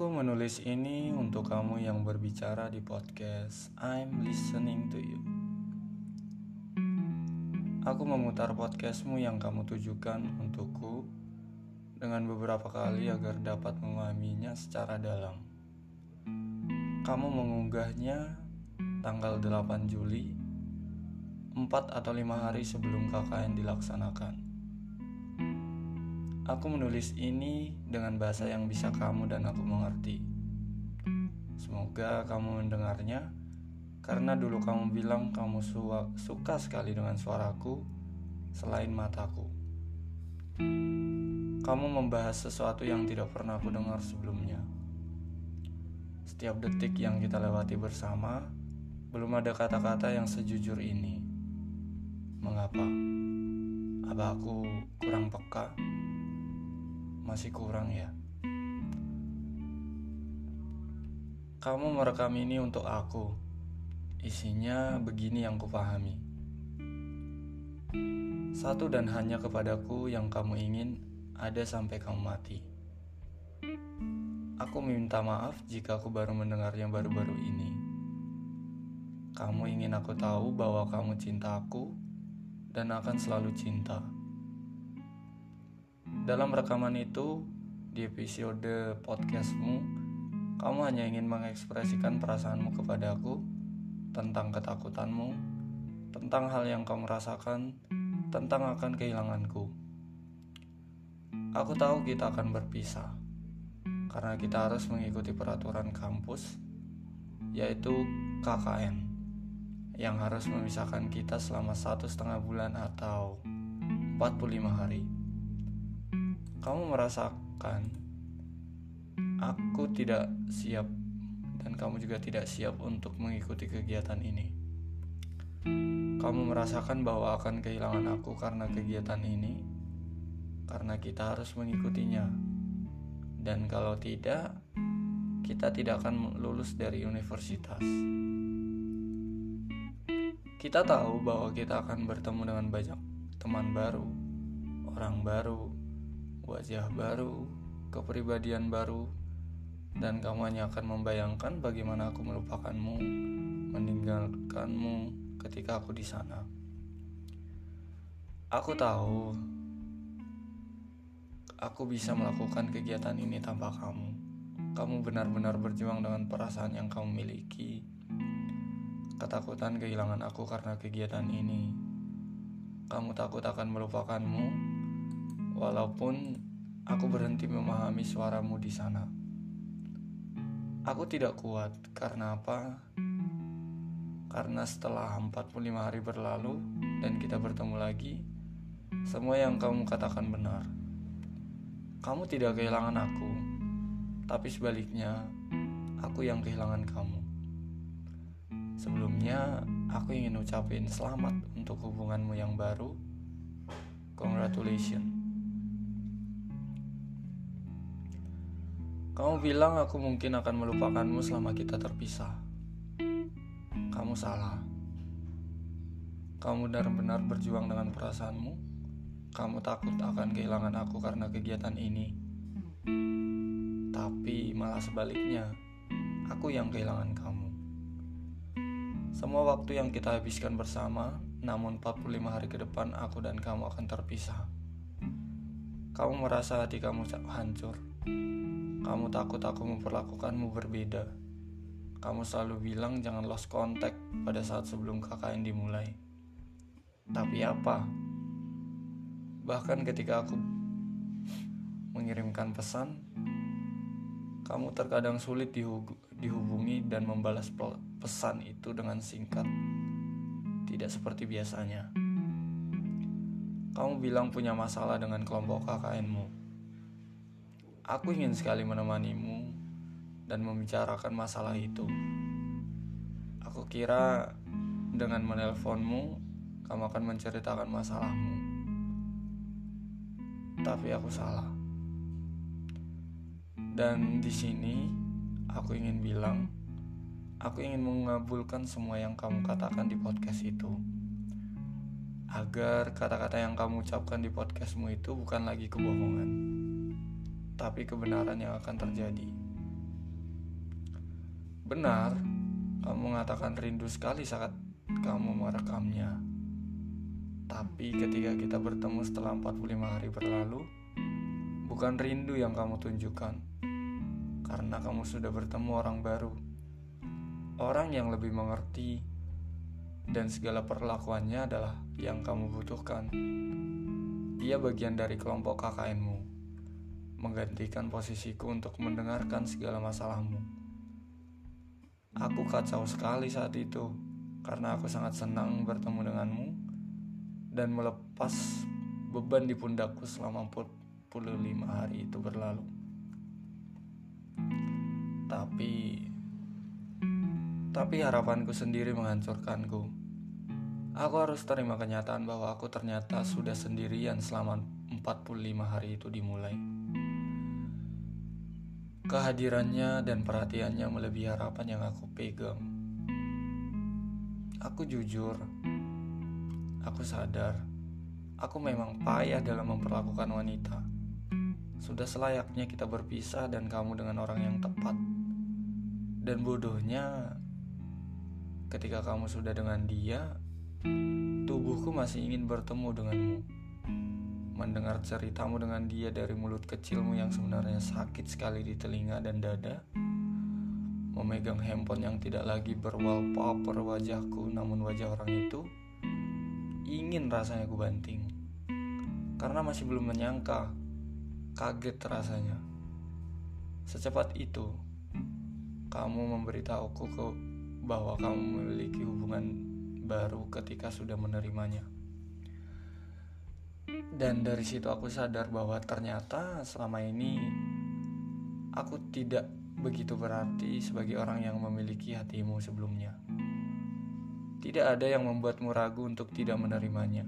Aku menulis ini untuk kamu yang berbicara di podcast I'm listening to you. Aku memutar podcastmu yang kamu tujukan untukku dengan beberapa kali agar dapat memahaminya secara dalam. Kamu mengunggahnya tanggal 8 Juli, 4 atau 5 hari sebelum KKN dilaksanakan. Aku menulis ini dengan bahasa yang bisa kamu dan aku mengerti. Semoga kamu mendengarnya, karena dulu kamu bilang kamu suka sekali dengan suaraku selain mataku. Kamu membahas sesuatu yang tidak pernah aku dengar sebelumnya. Setiap detik yang kita lewati bersama, belum ada kata-kata yang sejujur ini. Mengapa? Apa aku kurang peka? Masih kurang ya. Kamu merekam ini untuk aku. Isinya begini yang kupahami. Satu dan hanya kepadaku yang kamu ingin ada sampai kamu mati. Aku minta maaf jika aku baru mendengarnya baru-baru ini. Kamu ingin aku tahu bahwa kamu cinta aku dan akan selalu cinta. Dalam rekaman itu, di episode podcastmu, kamu hanya ingin mengekspresikan perasaanmu kepadaku tentang ketakutanmu, tentang hal yang kamu rasakan, tentang akan kehilanganku. Aku tahu kita akan berpisah, karena kita harus mengikuti peraturan kampus, yaitu KKN, yang harus memisahkan kita selama satu setengah bulan atau 45 hari kamu merasakan aku tidak siap dan kamu juga tidak siap untuk mengikuti kegiatan ini. Kamu merasakan bahwa akan kehilangan aku karena kegiatan ini, karena kita harus mengikutinya. Dan kalau tidak, kita tidak akan lulus dari universitas. Kita tahu bahwa kita akan bertemu dengan banyak teman baru, orang baru, wajah baru, kepribadian baru, dan kamu hanya akan membayangkan bagaimana aku melupakanmu, meninggalkanmu ketika aku di sana. Aku tahu aku bisa melakukan kegiatan ini tanpa kamu. Kamu benar-benar berjuang dengan perasaan yang kamu miliki. Ketakutan kehilangan aku karena kegiatan ini. Kamu takut akan melupakanmu, walaupun aku berhenti memahami suaramu di sana. Aku tidak kuat karena apa? Karena setelah 45 hari berlalu dan kita bertemu lagi, semua yang kamu katakan benar. Kamu tidak kehilangan aku, tapi sebaliknya, aku yang kehilangan kamu. Sebelumnya, aku ingin ucapin selamat untuk hubunganmu yang baru. Congratulations. Kamu bilang aku mungkin akan melupakanmu selama kita terpisah. Kamu salah. Kamu benar-benar berjuang dengan perasaanmu. Kamu takut akan kehilangan aku karena kegiatan ini. Tapi malah sebaliknya, aku yang kehilangan kamu. Semua waktu yang kita habiskan bersama, namun 45 hari ke depan aku dan kamu akan terpisah. Kamu merasa hati kamu hancur kamu takut aku memperlakukanmu berbeda. Kamu selalu bilang jangan lost contact pada saat sebelum KKN dimulai. Tapi apa? Bahkan ketika aku mengirimkan pesan, kamu terkadang sulit dihubungi dan membalas pesan itu dengan singkat. Tidak seperti biasanya. Kamu bilang punya masalah dengan kelompok KKNmu Aku ingin sekali menemanimu dan membicarakan masalah itu. Aku kira dengan menelponmu, kamu akan menceritakan masalahmu. Tapi aku salah. Dan di sini aku ingin bilang, aku ingin mengabulkan semua yang kamu katakan di podcast itu. Agar kata-kata yang kamu ucapkan di podcastmu itu bukan lagi kebohongan tapi kebenaran yang akan terjadi. Benar, kamu mengatakan rindu sekali saat kamu merekamnya. Tapi ketika kita bertemu setelah 45 hari berlalu, bukan rindu yang kamu tunjukkan. Karena kamu sudah bertemu orang baru. Orang yang lebih mengerti dan segala perlakuannya adalah yang kamu butuhkan. Ia bagian dari kelompok KKNmu, menggantikan posisiku untuk mendengarkan segala masalahmu. Aku kacau sekali saat itu karena aku sangat senang bertemu denganmu dan melepas beban di pundakku selama 45 hari itu berlalu. Tapi tapi harapanku sendiri menghancurkanku. Aku harus terima kenyataan bahwa aku ternyata sudah sendirian selama 45 hari itu dimulai. Kehadirannya dan perhatiannya melebihi harapan yang aku pegang. Aku jujur, aku sadar, aku memang payah dalam memperlakukan wanita. Sudah selayaknya kita berpisah dan kamu dengan orang yang tepat. Dan bodohnya, ketika kamu sudah dengan dia, tubuhku masih ingin bertemu denganmu mendengar ceritamu dengan dia dari mulut kecilmu yang sebenarnya sakit sekali di telinga dan dada, memegang handphone yang tidak lagi berwallpaper wajahku namun wajah orang itu, ingin rasanya ku banting. Karena masih belum menyangka, kaget rasanya. Secepat itu, kamu memberitahuku ke bahwa kamu memiliki hubungan baru ketika sudah menerimanya. Dan dari situ aku sadar bahwa ternyata selama ini aku tidak begitu berarti sebagai orang yang memiliki hatimu sebelumnya. Tidak ada yang membuatmu ragu untuk tidak menerimanya.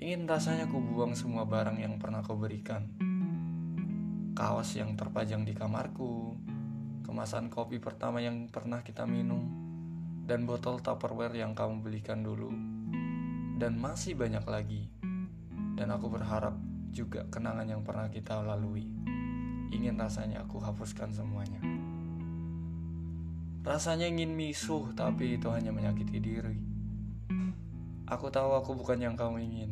Ingin rasanya ku buang semua barang yang pernah kau berikan. Kaos yang terpajang di kamarku, kemasan kopi pertama yang pernah kita minum, dan botol Tupperware yang kamu belikan dulu dan masih banyak lagi. Dan aku berharap juga kenangan yang pernah kita lalui. Ingin rasanya aku hapuskan semuanya. Rasanya ingin misuh, tapi itu hanya menyakiti diri. Aku tahu aku bukan yang kamu ingin.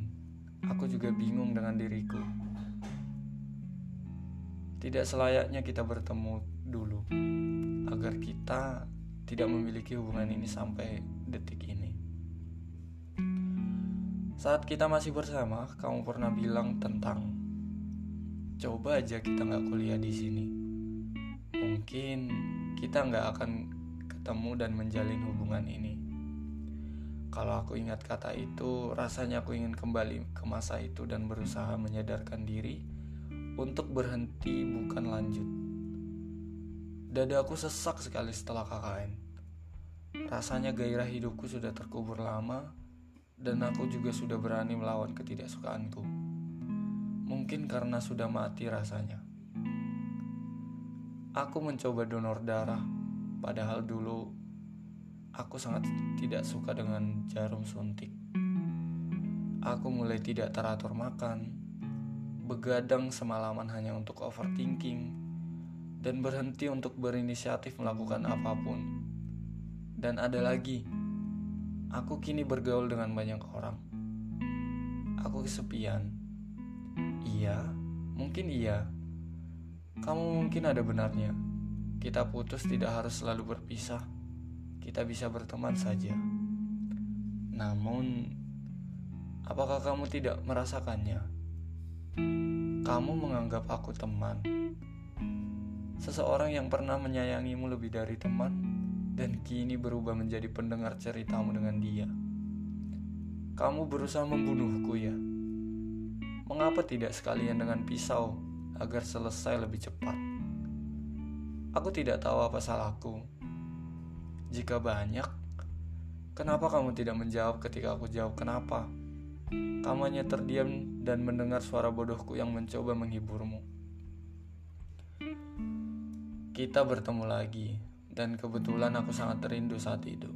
Aku juga bingung dengan diriku. Tidak selayaknya kita bertemu dulu, agar kita tidak memiliki hubungan ini sampai detik ini. Saat kita masih bersama, kamu pernah bilang tentang coba aja kita nggak kuliah di sini. Mungkin kita nggak akan ketemu dan menjalin hubungan ini. Kalau aku ingat kata itu, rasanya aku ingin kembali ke masa itu dan berusaha menyadarkan diri untuk berhenti bukan lanjut. Dada aku sesak sekali setelah KKN. Rasanya gairah hidupku sudah terkubur lama dan aku juga sudah berani melawan ketidaksukaanku. Mungkin karena sudah mati rasanya. Aku mencoba donor darah, padahal dulu aku sangat tidak suka dengan jarum suntik. Aku mulai tidak teratur makan, begadang semalaman hanya untuk overthinking, dan berhenti untuk berinisiatif melakukan apa pun. Dan ada lagi Aku kini bergaul dengan banyak orang. Aku kesepian. Iya, mungkin iya. Kamu mungkin ada benarnya. Kita putus tidak harus selalu berpisah. Kita bisa berteman saja. Namun, apakah kamu tidak merasakannya? Kamu menganggap aku teman. Seseorang yang pernah menyayangimu lebih dari teman dan kini berubah menjadi pendengar ceritamu dengan dia. Kamu berusaha membunuhku ya. Mengapa tidak sekalian dengan pisau agar selesai lebih cepat? Aku tidak tahu apa salahku. Jika banyak, kenapa kamu tidak menjawab ketika aku jawab kenapa? Kamu hanya terdiam dan mendengar suara bodohku yang mencoba menghiburmu. Kita bertemu lagi dan kebetulan aku sangat rindu saat itu.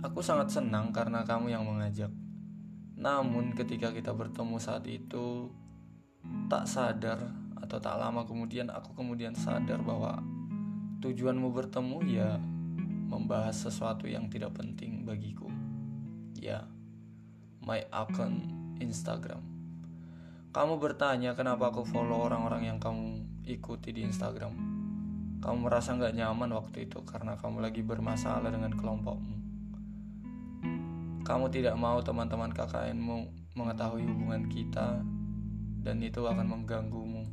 Aku sangat senang karena kamu yang mengajak. Namun ketika kita bertemu saat itu, tak sadar atau tak lama kemudian aku kemudian sadar bahwa tujuanmu bertemu ya membahas sesuatu yang tidak penting bagiku. Ya, my account Instagram. Kamu bertanya kenapa aku follow orang-orang yang kamu ikuti di Instagram. Kamu merasa nggak nyaman waktu itu karena kamu lagi bermasalah dengan kelompokmu. Kamu tidak mau teman-teman KKNmu mengetahui hubungan kita dan itu akan mengganggumu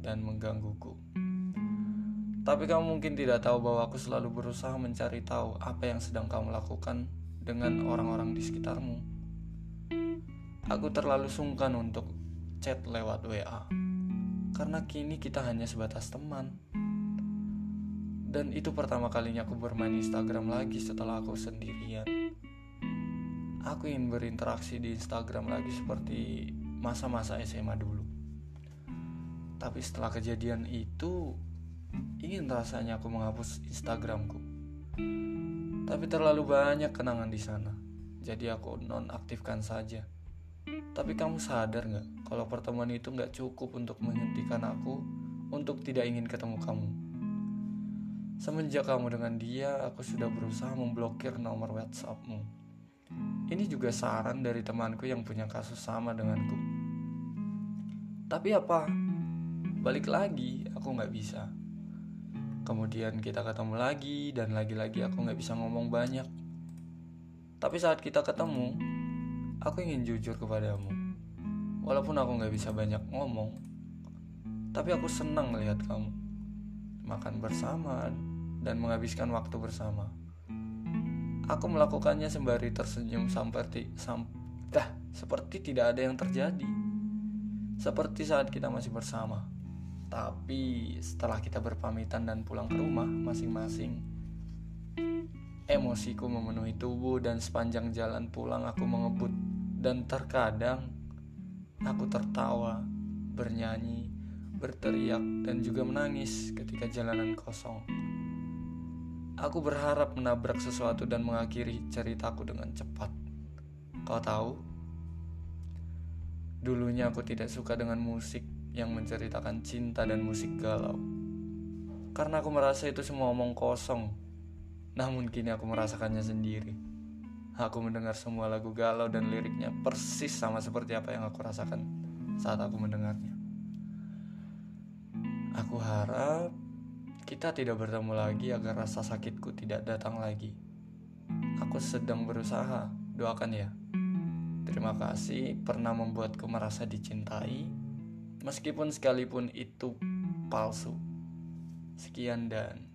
dan menggangguku. Tapi kamu mungkin tidak tahu bahwa aku selalu berusaha mencari tahu apa yang sedang kamu lakukan dengan orang-orang di sekitarmu. Aku terlalu sungkan untuk chat lewat WA karena kini kita hanya sebatas teman. Dan itu pertama kalinya aku bermain Instagram lagi setelah aku sendirian. Aku ingin berinteraksi di Instagram lagi seperti masa-masa SMA dulu. Tapi setelah kejadian itu, ingin rasanya aku menghapus Instagramku. Tapi terlalu banyak kenangan di sana, jadi aku nonaktifkan saja. Tapi kamu sadar nggak kalau pertemuan itu nggak cukup untuk menghentikan aku untuk tidak ingin ketemu kamu? Semenjak kamu dengan dia, aku sudah berusaha memblokir nomor WhatsAppmu. Ini juga saran dari temanku yang punya kasus sama denganku. Tapi apa? Balik lagi, aku nggak bisa. Kemudian kita ketemu lagi dan lagi-lagi aku nggak bisa ngomong banyak. Tapi saat kita ketemu, aku ingin jujur kepadamu. Walaupun aku nggak bisa banyak ngomong, tapi aku senang melihat kamu makan bersama dan menghabiskan waktu bersama. Aku melakukannya sembari tersenyum sampai sam, dah, seperti tidak ada yang terjadi seperti saat kita masih bersama. Tapi setelah kita berpamitan dan pulang ke rumah masing-masing, emosiku memenuhi tubuh dan sepanjang jalan pulang aku mengebut dan terkadang aku tertawa, bernyanyi, berteriak dan juga menangis ketika jalanan kosong. Aku berharap menabrak sesuatu dan mengakhiri ceritaku dengan cepat. Kau tahu, Dulunya aku tidak suka dengan musik yang menceritakan cinta dan musik galau. Karena aku merasa itu semua omong kosong. Namun kini aku merasakannya sendiri. Aku mendengar semua lagu galau dan liriknya persis sama seperti apa yang aku rasakan saat aku mendengarnya. Aku harap kita tidak bertemu lagi agar rasa sakitku tidak datang lagi. Aku sedang berusaha, doakan ya. Terima kasih pernah membuatku merasa dicintai, meskipun sekalipun itu palsu. Sekian dan